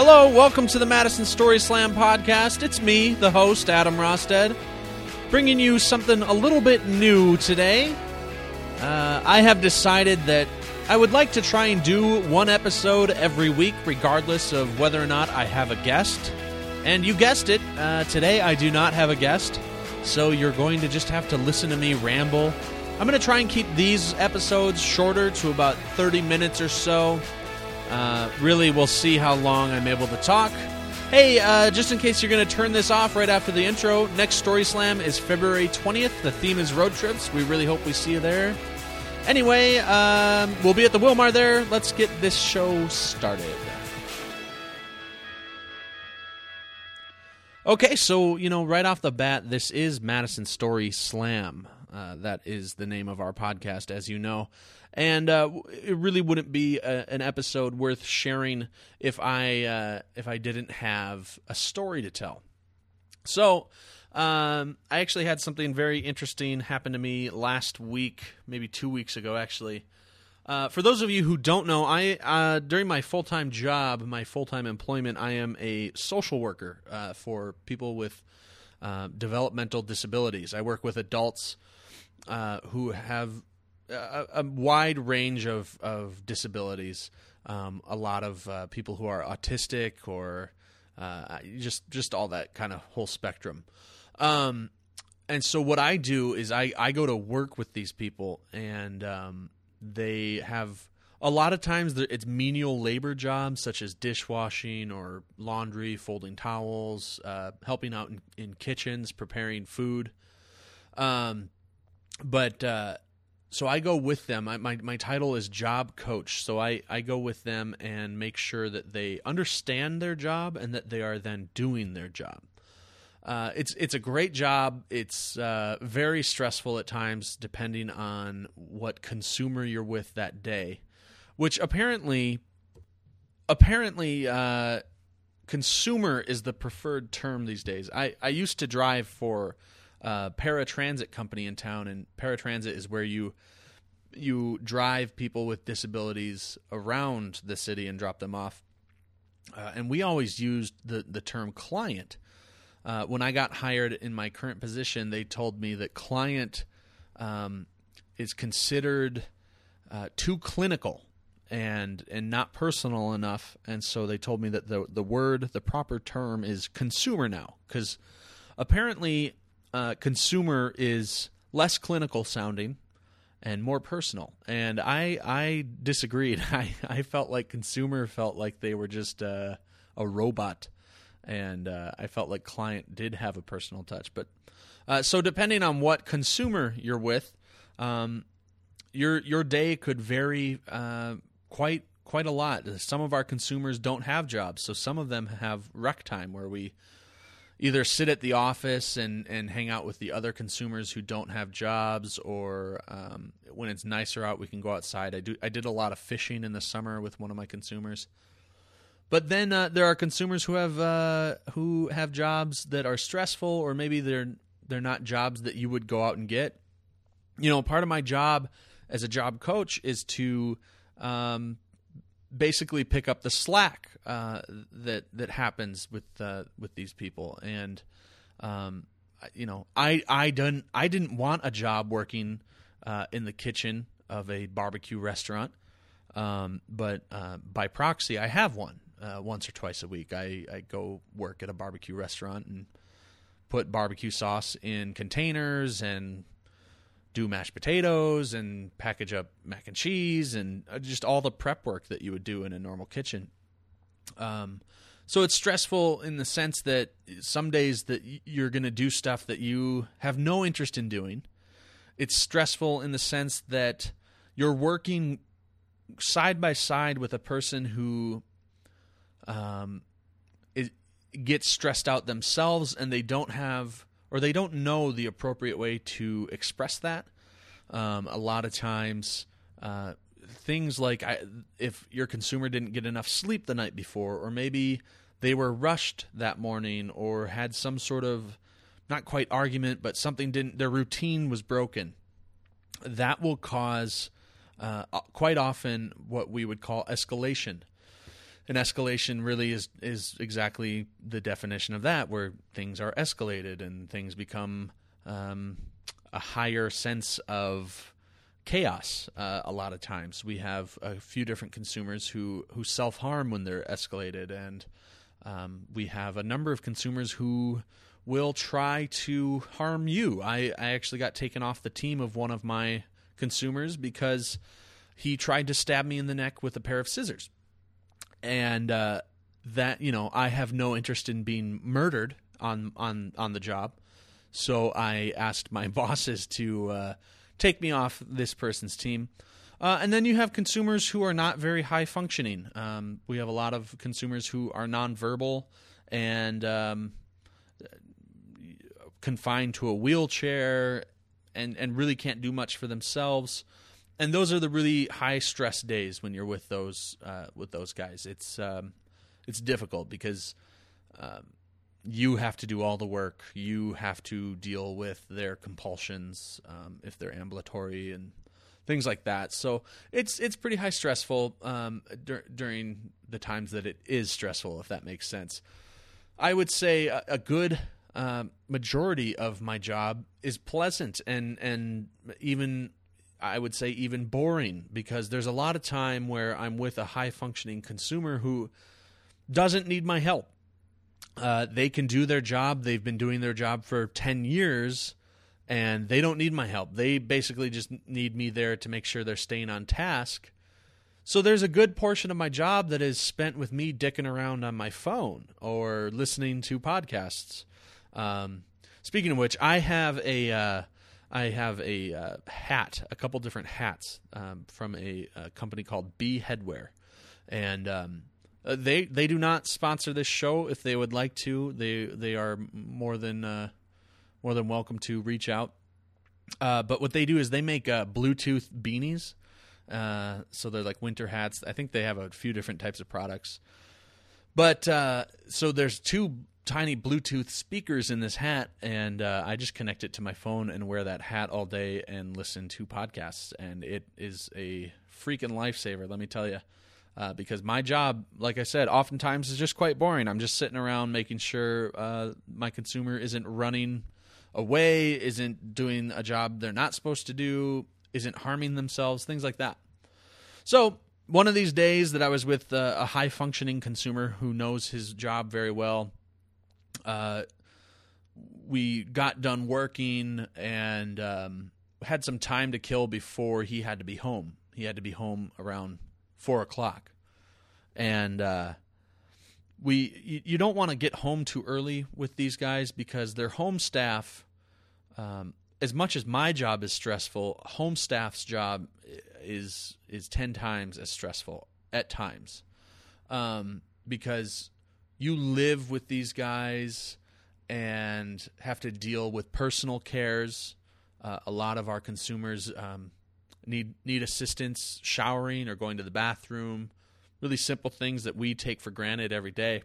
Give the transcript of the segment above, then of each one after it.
Hello, welcome to the Madison Story Slam podcast. It's me, the host, Adam Rosted, bringing you something a little bit new today. Uh, I have decided that I would like to try and do one episode every week, regardless of whether or not I have a guest. And you guessed it, uh, today I do not have a guest, so you're going to just have to listen to me ramble. I'm going to try and keep these episodes shorter to about 30 minutes or so. Uh, really, we'll see how long I'm able to talk. Hey, uh, just in case you're going to turn this off right after the intro, next Story Slam is February 20th. The theme is road trips. We really hope we see you there. Anyway, um, we'll be at the Wilmar there. Let's get this show started. Okay, so, you know, right off the bat, this is Madison Story Slam. Uh, that is the name of our podcast, as you know and uh, it really wouldn't be a, an episode worth sharing if I uh, if I didn't have a story to tell. So. Um, I actually had something very interesting happen to me last week, maybe two weeks ago, actually. Uh, for those of you who don't know, I uh, during my full time job, my full time employment, I am a social worker uh, for people with uh, developmental disabilities. I work with adults uh, who have a, a wide range of of disabilities. Um, a lot of uh, people who are autistic or uh, just just all that kind of whole spectrum. Um, and so what I do is I, I go to work with these people and um, they have a lot of times it's menial labor jobs such as dishwashing or laundry, folding towels, uh, helping out in, in, kitchens, preparing food. Um, but uh, so I go with them. I, my my title is job coach. So I I go with them and make sure that they understand their job and that they are then doing their job. Uh, it's it's a great job. It's uh, very stressful at times, depending on what consumer you're with that day. Which apparently, apparently, uh, consumer is the preferred term these days. I I used to drive for uh, paratransit company in town, and paratransit is where you you drive people with disabilities around the city and drop them off. Uh, and we always used the the term client. Uh, when I got hired in my current position, they told me that client um, is considered uh, too clinical and and not personal enough, and so they told me that the the word, the proper term, is consumer now, because apparently uh, consumer is less clinical sounding and more personal. And I I disagreed. I, I felt like consumer felt like they were just uh, a robot, and uh, I felt like client did have a personal touch. But uh, so depending on what consumer you're with, um, your your day could vary uh, quite quite a lot. Some of our consumers don't have jobs, so some of them have rec time where we either sit at the office and, and hang out with the other consumers who don't have jobs, or um, when it's nicer out, we can go outside. I do. I did a lot of fishing in the summer with one of my consumers. But then uh, there are consumers who have uh, who have jobs that are stressful, or maybe they're they're not jobs that you would go out and get. You know, part of my job as a job coach is to um, basically pick up the slack uh, that that happens with uh, with these people. And um, you know, I I didn't I didn't want a job working uh, in the kitchen of a barbecue restaurant, um, but uh, by proxy, I have one uh, once or twice a week. I I go work at a barbecue restaurant and put barbecue sauce in containers and do mashed potatoes and package up mac and cheese and uh, just all the prep work that you would do in a normal kitchen. Um, so it's stressful in the sense that some days that you're going to do stuff that you have no interest in doing. It's stressful in the sense that you're working side by side with a person who um, gets stressed out themselves and they don't have or they don't know the appropriate way to express that. Um, a lot of times, uh, things like I, if your consumer didn't get enough sleep the night before, or maybe they were rushed that morning, or had some sort of not quite argument, but something didn't, their routine was broken. That will cause uh, quite often what we would call escalation. An escalation really is is exactly the definition of that, where things are escalated and things become um, a higher sense of chaos. Uh, a lot of times, we have a few different consumers who who self harm when they're escalated, and um, we have a number of consumers who will try to harm you. I, I actually got taken off the team of one of my consumers because he tried to stab me in the neck with a pair of scissors and uh, that you know I have no interest in being murdered on on on the job, so I asked my bosses to uh, take me off this person's team. Uh, and then you have consumers who are not very high functioning. Um, we have a lot of consumers who are nonverbal and um, confined to a wheelchair and, and really can't do much for themselves and those are the really high stress days when you're with those uh, with those guys. It's um, it's difficult because um, you have to do all the work. You have to deal with their compulsions um, if they're ambulatory and things like that. So it's it's pretty high stressful um, dur- during the times that it is stressful, if that makes sense. I would say a, a good uh, majority of my job is pleasant and and even I would say even boring because there's a lot of time where I'm with a high functioning consumer who doesn't need my help. Uh, they can do their job. They've been doing their job for 10 years and they don't need my help. They basically just need me there to make sure they're staying on task. So there's a good portion of my job that is spent with me dicking around on my phone or listening to podcasts. Um, speaking of which, I have a. Uh, I have a uh, hat, a couple different hats um, from a, a, company called B Headwear, and um, uh, they they do not sponsor this show. If they would like to, they they are more than uh, more than welcome to reach out. Uh, but what they do is they make uh, Bluetooth beanies. Uh, so they're like winter hats. I think they have a few different types of products. But so there's two tiny Bluetooth speakers in this hat, and uh, I just connect it to my phone and wear that hat all day and listen to podcasts. And it is a freaking lifesaver, let me tell you. Uh, because my job, like I said, oftentimes is just quite boring. I'm just sitting around making sure uh, my consumer isn't running away, isn't doing a job they're not supposed to do, isn't harming themselves, things like that. So, one of these days that I was with uh, a high functioning consumer who knows his job very well, uh, we got done working and um, had some time to kill before he had to be home. He had to be home around four o'clock, and uh, we you, you don't want to get home too early with these guys because their home staff. Um, as much as my job is stressful, home staff's job is is ten times as stressful at times, um, because you live with these guys and have to deal with personal cares. Uh, a lot of our consumers um, need need assistance showering or going to the bathroom. Really simple things that we take for granted every day.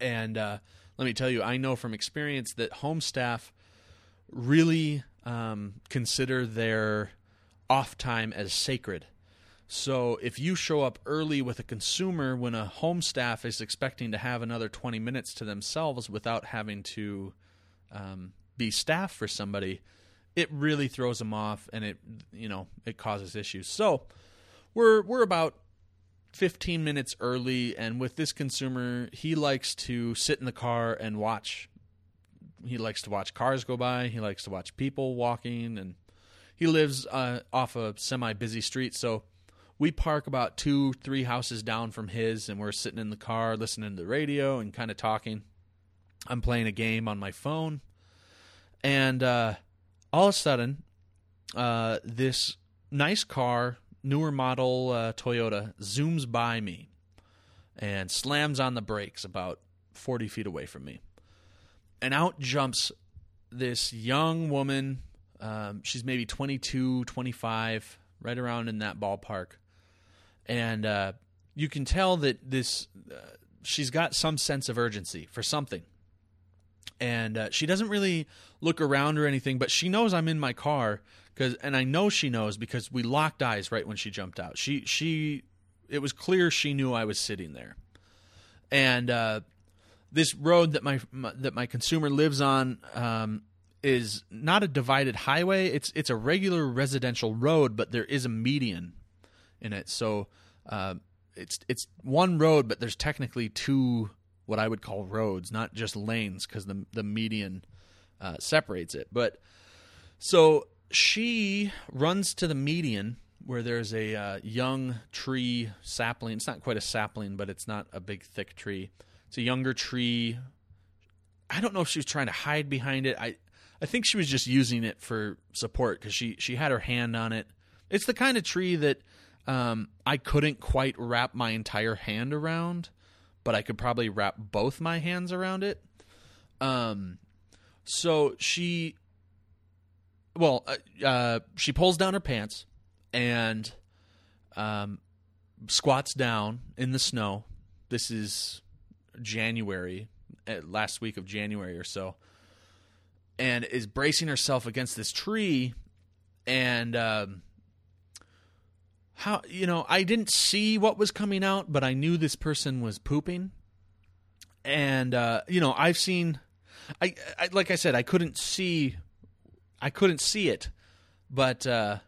And uh, let me tell you, I know from experience that home staff really um, consider their off time as sacred. So if you show up early with a consumer when a home staff is expecting to have another 20 minutes to themselves without having to um, be staff for somebody, it really throws them off and it you know it causes issues. So we're we're about 15 minutes early and with this consumer he likes to sit in the car and watch. He likes to watch cars go by. He likes to watch people walking and he lives uh, off a semi busy street. So we park about two, three houses down from his, and we're sitting in the car listening to the radio and kind of talking. I'm playing a game on my phone, and uh, all of a sudden, uh, this nice car, newer model uh, Toyota, zooms by me and slams on the brakes about 40 feet away from me. And out jumps this young woman. Um, she's maybe 22, 25, right around in that ballpark and uh, you can tell that this uh, she's got some sense of urgency for something. And uh, she doesn't really look around or anything but she knows i'm in my car because and i know she knows because we locked eyes right when she jumped out. She she it was clear she knew i was sitting there. And uh, this road that my, my, that my consumer lives on um, is not a divided highway. It's it's a regular residential road, but there is a median in it. So uh, it's it's one road, but there's technically two what I would call roads, not just lanes, because the the median uh, separates it. But so she runs to the median where there's a uh, young tree sapling. It's not quite a sapling, but it's not a big thick tree. It's a younger tree. I don't know if she was trying to hide behind it. I I think she was just using it for support because she she had her hand on it. It's the kind of tree that um, I couldn't quite wrap my entire hand around, but I could probably wrap both my hands around it. Um, so she, well, uh, uh, she pulls down her pants and um, squats down in the snow. This is January, uh, last week of January or so, and is bracing herself against this tree. And um, how, you know, I didn't see what was coming out, but I knew this person was pooping. And, uh, you know, I've seen, I, I, like I said, I couldn't see, I couldn't see it, but, uh,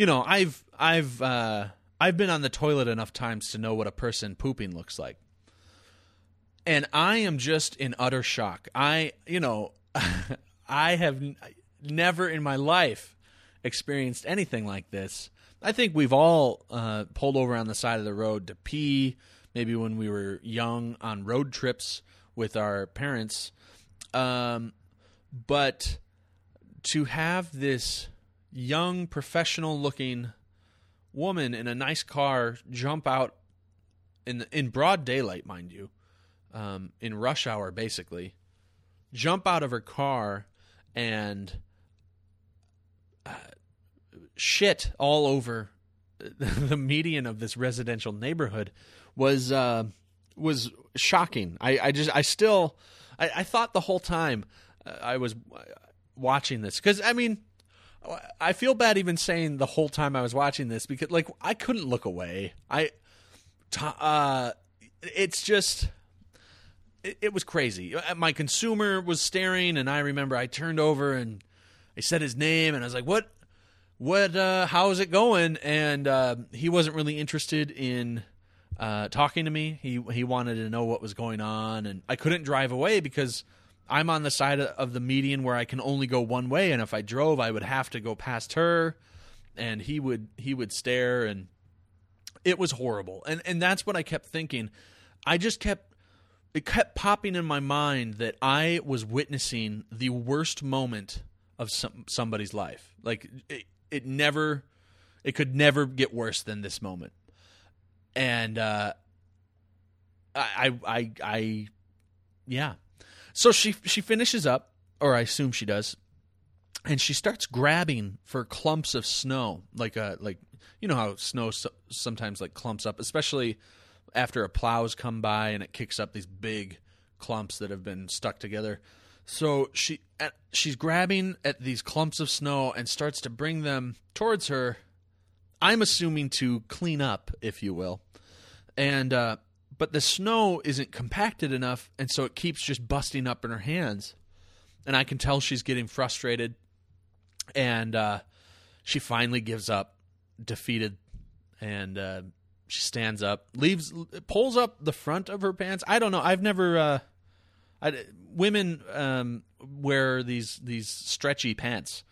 you know, I've I've uh, I've been on the toilet enough times to know what a person pooping looks like, and I am just in utter shock. I, you know, I have n- never in my life experienced anything like this. I think we've all uh, pulled over on the side of the road to pee, maybe when we were young on road trips with our parents. Um, but to have this young, professional looking woman in a nice car jump out in in broad daylight, mind you, um, in rush hour, basically, jump out of her car and uh, shit all over the median of this residential neighborhood was uh, was shocking. I, I just I still I, I thought the whole time uh, I was watching this because I mean I feel bad even saying the whole time I was watching this because like I couldn't look away. I uh it's just it, it, was crazy. My consumer was staring and I remember I turned over and I said his name and I was like, "What what uh how's it going?" And uh he wasn't really interested in uh talking to me. He he wanted to know what was going on and I couldn't drive away because I'm on the side of the median where I can only go one way, and if I drove, I would have to go past her, and he would he would stare, and it was horrible. And and that's what I kept thinking. I just kept it kept popping in my mind that I was witnessing the worst moment of some somebody's life. Like it, it never, it could never get worse than this moment. And uh, I, I, I, I, yeah, so she she finishes up, or I assume she does, and she starts grabbing for clumps of snow, like a like you know how snow sometimes like clumps up, especially after a plow's come by and it kicks up these big clumps that have been stuck together. So she she's grabbing at these clumps of snow and starts to bring them towards her. I'm assuming to clean up, if you will, and uh, but the snow isn't compacted enough, and so it keeps just busting up in her hands. And I can tell she's getting frustrated, and uh, she finally gives up, defeated, and uh, she stands up, leaves, pulls up the front of her pants. I don't know. I've never. I, women um, wear these these stretchy pants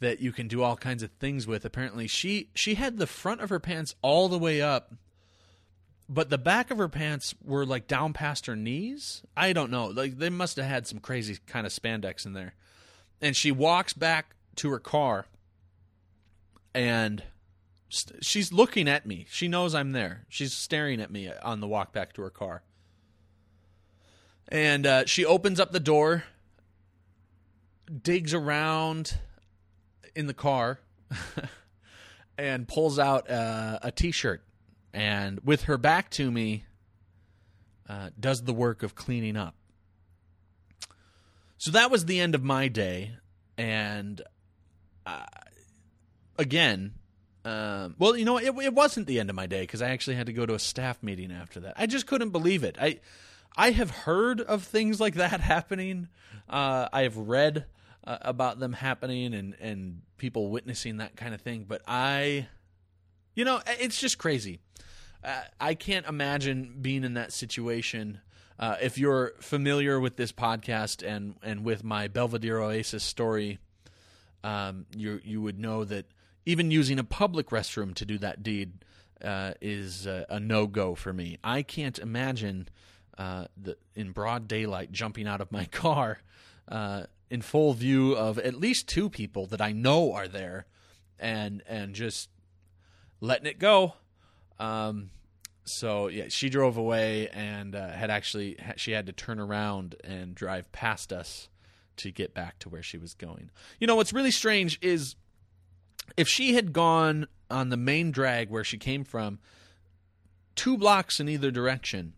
that you can do all kinds of things with. Apparently, she she had the front of her pants all the way up but the back of her pants were like down past her knees. I don't know. Like they must have had some crazy kind of spandex in there. And she walks back to her car and st- she's looking at me. She knows I'm there. She's staring at me on the walk back to her car. And uh, she opens up the door, digs around in the car, and pulls out uh, a t shirt and with her back to me, uh, does the work of cleaning up. So that was the end of my day, and uh, again, Um, well, you know, it, it wasn't the end of my day because I actually had to go to a staff meeting after that. I just couldn't believe it. I I have heard of things like that happening. Uh, I have read uh, about them happening and and people witnessing that kind of thing, but I, you know, it's just crazy. Uh, I can't imagine being in that situation. Uh, if you're familiar with this podcast and and with my Belvidere Oasis story, um, you you would know that even using a public restroom to do that deed uh, is a, a no go for me. I can't imagine uh, the, in broad daylight jumping out of my car uh, in full view of at least two people that I know are there, and and just letting it go. Um, so yeah, she drove away and uh, had actually she had to turn around and drive past us to get back to where she was going. You know what's really strange is if she had gone on the main drag where she came from, two blocks in either direction.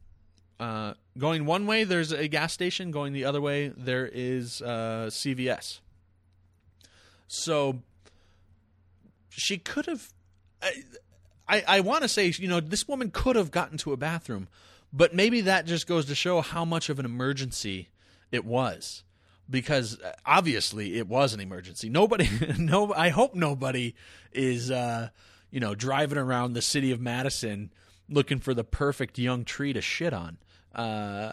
Uh, going one way, there's a gas station. Going the other way, there is uh, CVS. So she could have. I, I, I want to say, you know, this woman could have gotten to a bathroom, but maybe that just goes to show how much of an emergency it was because uh, obviously it was an emergency. Nobody, no, I hope nobody is, uh, you know, driving around the city of Madison looking for the perfect young tree to shit on. Uh,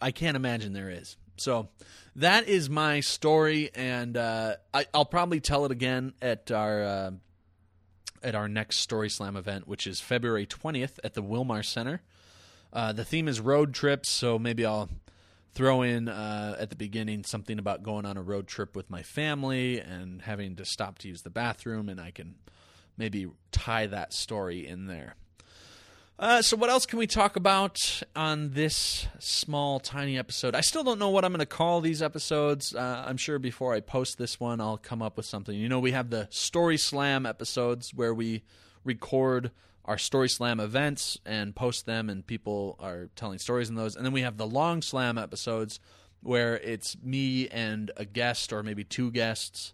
I can't imagine there is. So that is my story, and uh, I, will probably tell it again at our uh, at our next Story Slam event, which is February twentieth at the Wilmar Center. Uh, the theme is road trips, so maybe I'll throw in uh, at the beginning something about going on a road trip with my family and having to stop to use the bathroom, and I can maybe tie that story in there. Uh, so, what else can we talk about on this small, tiny episode? I still don't know what I'm going to call these episodes. Uh, I'm sure before I post this one, I'll come up with something. You know, we have the Story Slam episodes where we record our Story Slam events and post them, and people are telling stories in those. And then we have the Long Slam episodes where it's me and a guest, or maybe two guests,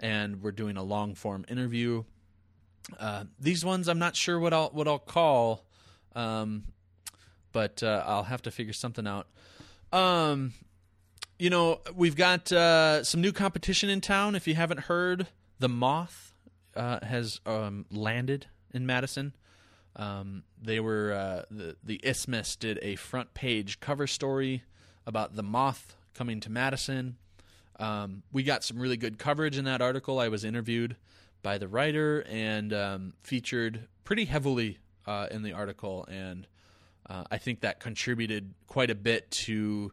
and we're doing a long form interview. Uh, these ones, I'm not sure what I'll what I'll call, um, but uh, I'll have to figure something out. Um, you know, we've got uh, some new competition in town. If you haven't heard, the Moth uh, has um, landed in Madison. Um, they were uh, the the Isthmus did a front page cover story about the moth coming to Madison. Um, we got some really good coverage in that article. I was interviewed by the writer and um, featured pretty heavily uh, in the article, and uh, I think that contributed quite a bit to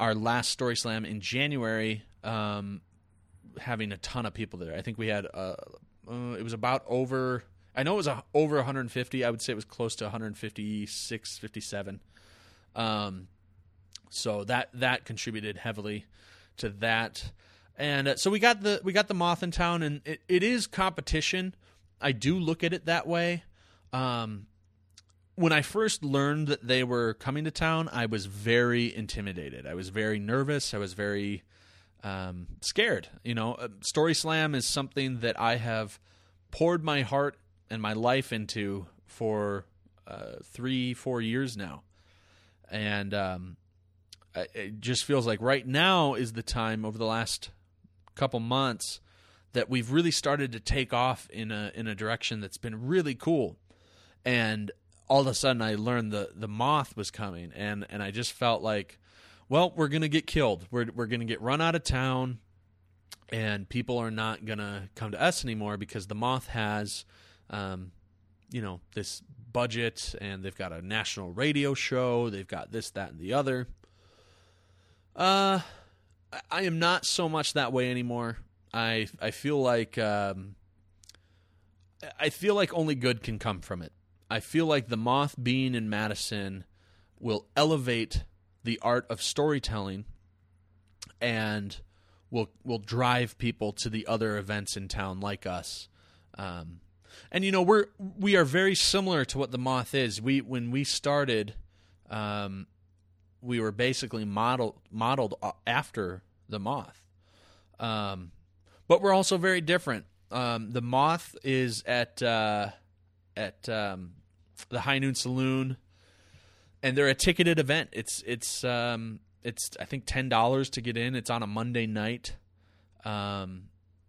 our last Story Slam in January, um, having a ton of people there. I think we had uh, uh it was about over I know it was a, over 150. I would say it was close to 156, 57. Um, so that that contributed heavily to that. And uh, so we got the we got the moth in town, and it, it is competition. I do look at it that way. Um, when I first learned that they were coming to town, I was very intimidated. I was very nervous. I was very um, scared. You know, uh, Story Slam is something that I have poured my heart and my life into for uh, three, four years now, and um, it just feels like right now is the time over the last couple months that we've really started to take off in a in a direction that's been really cool, and all of a sudden I learned the the moth was coming, and and I just felt like, well, we're gonna get killed. We're we're gonna get run out of town, and people are not gonna come to us anymore because the moth has um, you know, this budget and they've got a national radio show, they've got this, that, and the other. Uh, I am not so much that way anymore. I I feel like um, I feel like only good can come from it. I feel like the moth being in Madison will elevate the art of storytelling and will will drive people to the other events in town like us. Um, and you know we're we are very similar to what the moth is. We when we started, um, we were basically modeled modeled after the moth, um, but we're also very different. Um, the Moth is at uh, at um, the High Noon Saloon, and they're a ticketed event. It's it's um, it's I think ten dollars to get in. It's on a Monday night. Um,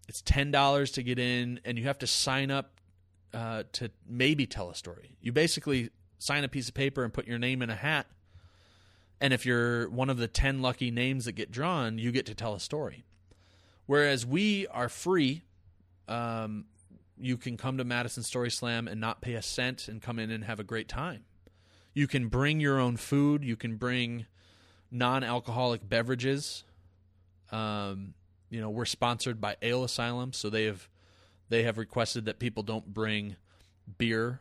it's ten dollars to get in, and you have to sign up uh, to maybe tell a story. You basically sign a piece of paper and put your name in a hat, and if you're one of the ten lucky names that get drawn, you get to tell a story. Whereas we are free. Um, you can come to Madison Story Slam and not pay a cent and come in and have a great time. You can bring your own food. You can bring non-alcoholic beverages. Um, you know, we're sponsored by Ale Asylum, so they have they have requested that people don't bring beer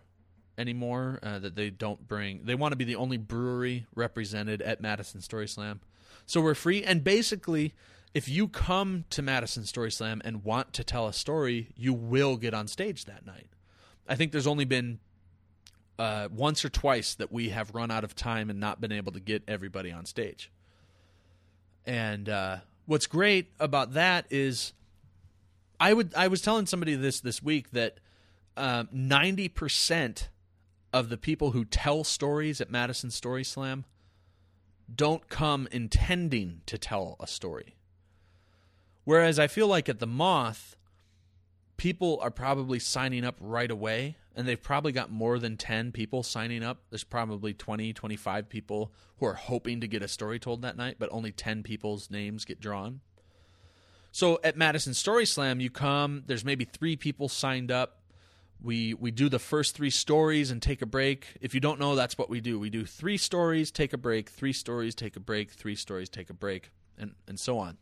anymore. Uh, that they don't bring. They want to be the only brewery represented at Madison Story Slam. So we're free, and basically, if you come to Madison Story Slam and want to tell a story, you will get on stage that night. I think there's only been uh, once or twice that we have run out of time and not been able to get everybody on stage. And uh, what's great about that is, I would I was telling somebody this this week that uh, ninety percent of the people who tell stories at Madison Story Slam don't come intending to tell a story. Whereas I feel like at the Moth, people are probably signing up right away and they've probably got more than 10 people signing up. There's probably 20, 25 people who are hoping to get a story told that night, but only 10 people's names get drawn. So at Madison Story Slam, you come, there's maybe 3 people signed up. We we do the first 3 stories and take a break. If you don't know, that's what we do. We do 3 stories, take a break, 3 stories, take a break, 3 stories, take a break, and and so on.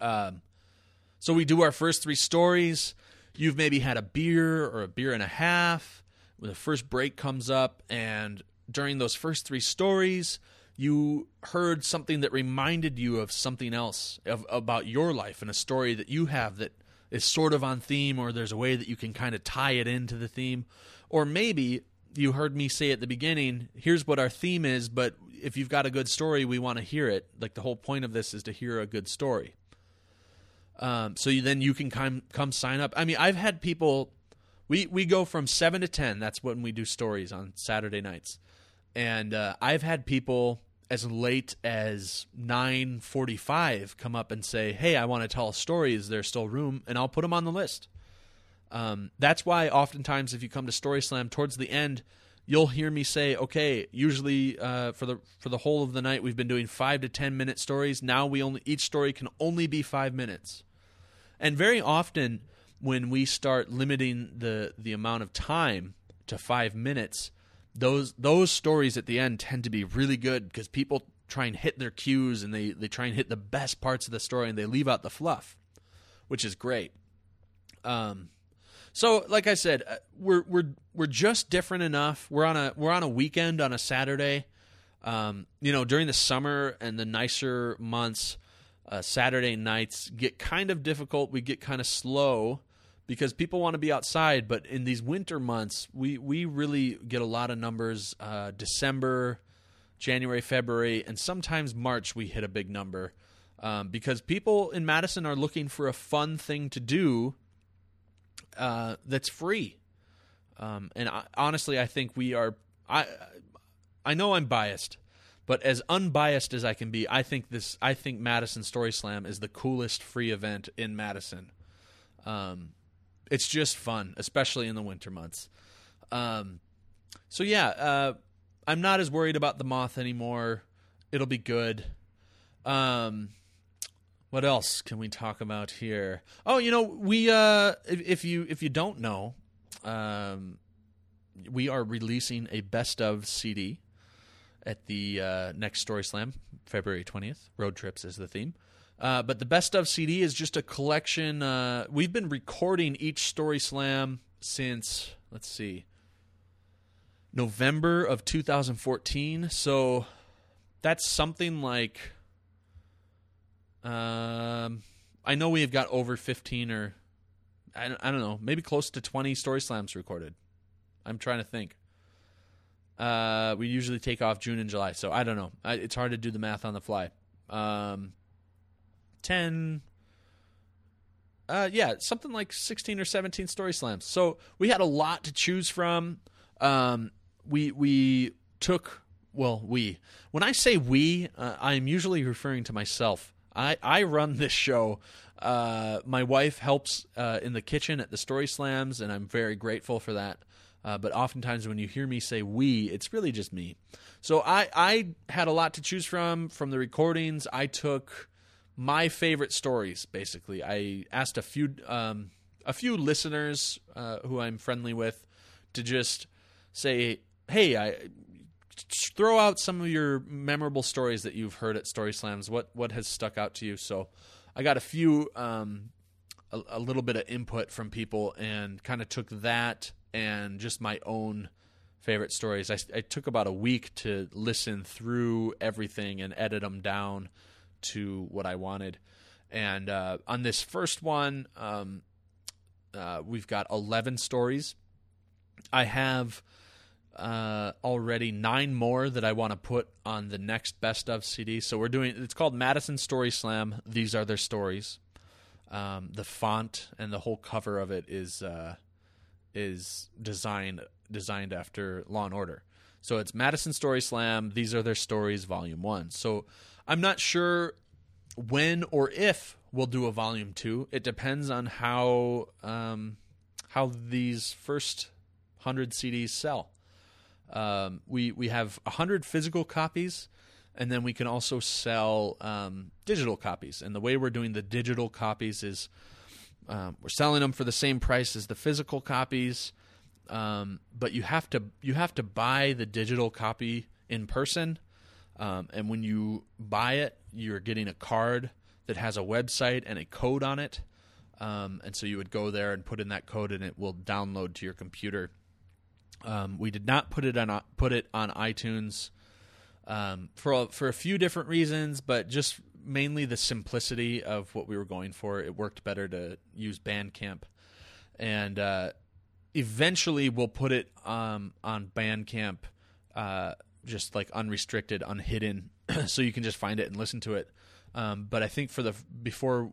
Um so we do our first 3 stories. You've maybe had a beer or a beer and a half. When the first break comes up and during those first three stories you heard something that reminded you of something else of, about your life and a story that you have that is sort of on theme or there's a way that you can kind of tie it into the theme. Or maybe you heard me say at the beginning here's what our theme is but if you've got a good story we want to hear it. Like the whole point of this is to hear a good story um, so you, then you can come come sign up. I mean, I've had people. We we go from seven to ten. That's when we do stories on Saturday nights, and uh, I've had people as late as nine forty five come up and say, "Hey, I want to tell a story. Is there still room?" And I'll put them on the list. Um, that's why oftentimes if you come to Story Slam towards the end, you'll hear me say, "Okay, usually uh, for the for the whole of the night we've been doing five to ten minute stories. Now we only each story can only be five minutes." And very often, when we start limiting the the amount of time to five minutes, those those stories at the end tend to be really good because people try and hit their cues and they they try and hit the best parts of the story and they leave out the fluff, which is great. Um, so like I said, uh, we're we're we're just different enough. We're on a we're on a weekend on a Saturday. Um, you know, during the summer and the nicer months, uh, Saturday nights get kind of difficult. We get kind of slow because people want to be outside. But in these winter months, we we really get a lot of numbers. Uh, December, January, February, and sometimes March, we hit a big number um, because people in Madison are looking for a fun thing to do uh, that's free. Um, and I, honestly, I think we are. I I know I'm biased, but as unbiased as I can be, I think this I think Madison Story Slam is the coolest free event in Madison. Um, it's just fun, especially in the winter months. Um, so yeah, uh, I'm not as worried about the moth anymore. It'll be good. Um, what else can we talk about here? Oh, you know, we uh, if, if you if you don't know, um, we are releasing a best of CD at the uh, next Story Slam, February 20th. Road trips is the theme. Uh, but the best of CD is just a collection. Uh, we've been recording each Story Slam since, let's see, November of 2014. So that's something like. Um, I know we have got over 15 or I, I don't know, maybe close to 20 Story Slams recorded. I'm trying to think. Uh, we usually take off June and July, so I don't know. I, it's hard to do the math on the fly. Um, ten. Uh, yeah, something like 16 or 17 story slams. So we had a lot to choose from. Um, we we took well we when I say we, uh, I'm usually referring to myself. I I run this show. Uh, my wife helps uh, in the kitchen at the story slams, and I'm very grateful for that. Uh, but oftentimes when you hear me say we, it's really just me. So I I had a lot to choose from from the recordings. I took my favorite stories. Basically, I asked a few um, a few listeners uh, who I'm friendly with to just say, "Hey, I." Throw out some of your memorable stories that you've heard at Story Slams. What what has stuck out to you? So, I got a few, um, a, a little bit of input from people, and kind of took that and just my own favorite stories. I, I, took about a week to listen through everything and edit them down to what I wanted. And uh, on this first one, um, uh, we've got 11 stories. I have uh, already nine more that I want to put on the next best of CD. So we're doing it's called Madison Story Slam. These are their stories. Um, the font and the whole cover of it is uh, is designed designed after Law and Order. So it's Madison Story Slam. These are their stories, Volume One. So I'm not sure when or if we'll do a Volume Two. It depends on how um, how these first hundred CDs sell. Um, we we have hundred physical copies, and then we can also sell um, digital copies. And the way we're doing the digital copies is um, we're selling them for the same price as the physical copies, um, but you have to you have to buy the digital copy in person. Um, and when you buy it, you're getting a card that has a website and a code on it. Um, and so you would go there and put in that code, and it will download to your computer. Um, we did not put it on put it on iTunes um, for for a few different reasons, but just mainly the simplicity of what we were going for. It worked better to use Bandcamp, and uh, eventually we'll put it um, on Bandcamp, uh, just like unrestricted, unhidden, so you can just find it and listen to it. Um, but I think for the before,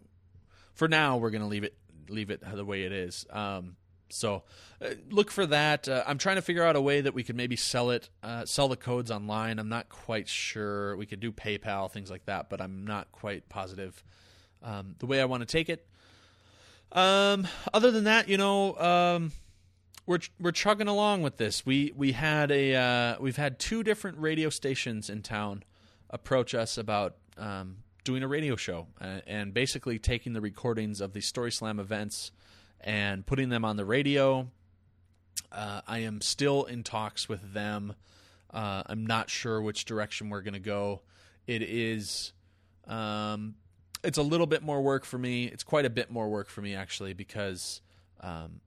for now, we're gonna leave it leave it the way it is. Um, so uh, look for that. Uh, I'm trying to figure out a way that we could maybe sell it, uh, sell the codes online. I'm not quite sure. We could do PayPal, things like that, but I'm not quite positive um, the way I want to take it. Um, other than that, you know, um, we're we're chugging along with this. We we had a uh, we've had two different radio stations in town approach us about um, doing a radio show uh, and basically taking the recordings of the Story Slam events and putting them on the radio. Uh, I am still in talks with them. Uh, I'm not sure which direction we're going to go. It is, um, it's a little bit more work for me. It's quite a bit more work for me actually because um,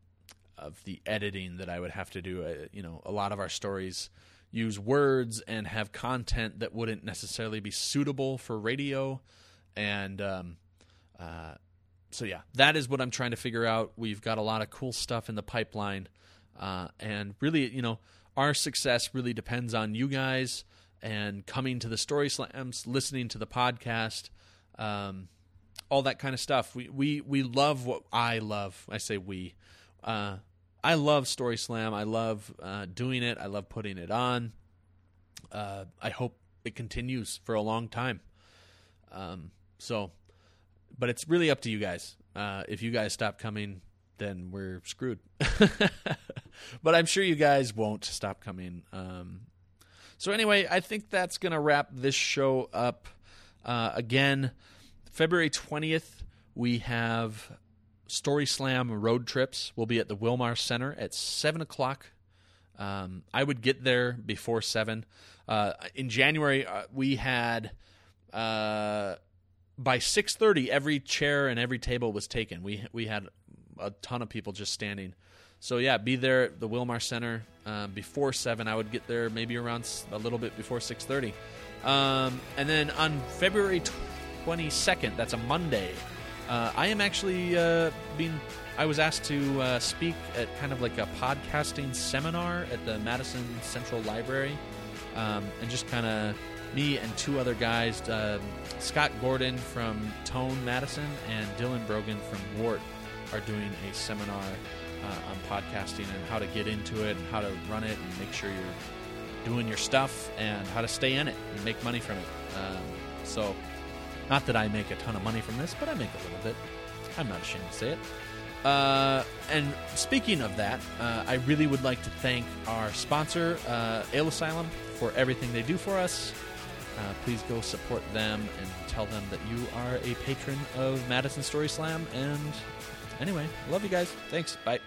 of the editing that I would have to do. Uh, you know, a lot of our stories use words and have content that wouldn't necessarily be suitable for radio, and um, uh, so yeah, that is what I'm trying to figure out. We've got a lot of cool stuff in the pipeline, uh, and really, you know, our success really depends on you guys and coming to the story slams, listening to the podcast, um, all that kind of stuff. We we we love what I love. I say we. Uh, I love Story Slam. I love uh, doing it. I love putting it on. Uh, I hope it continues for a long time. Um, so but it's really up to you guys. Uh, if you guys stop coming, then we're screwed. but I'm sure you guys won't stop coming. Um, so anyway, I think that's gonna wrap this show up. Uh, again, February 20th, we have Story Slam road trips. We'll be at the Wilmar Center at seven o'clock. Um, I would get there before seven. Uh, in January, uh, we had uh, by 6:30 every chair and every table was taken. We we had a ton of people just standing. So yeah, be there at the Wilmar Center um, before seven. I would get there maybe around a little bit before 6:30. Um, and then on February 22nd, that's a Monday. Uh, I am actually uh, being. I was asked to uh, speak at kind of like a podcasting seminar at the Madison Central Library, um, and just kind of me and two other guys, uh, Scott Gordon from Tone Madison and Dylan Brogan from WORT. are doing a seminar uh, on podcasting and how to get into it and how to run it and make sure you're doing your stuff and how to stay in it and make money from it. Um, so, not that I make a ton of money from this, but I make a little bit. I'm not ashamed to say it. Uh, and speaking of that, uh, I really would like to thank our sponsor, uh, Ale Asylum, for everything they do for us. Uh, please go support them and tell them that you are a patron of Madison Story Slam. And anyway, love you guys. Thanks. Bye.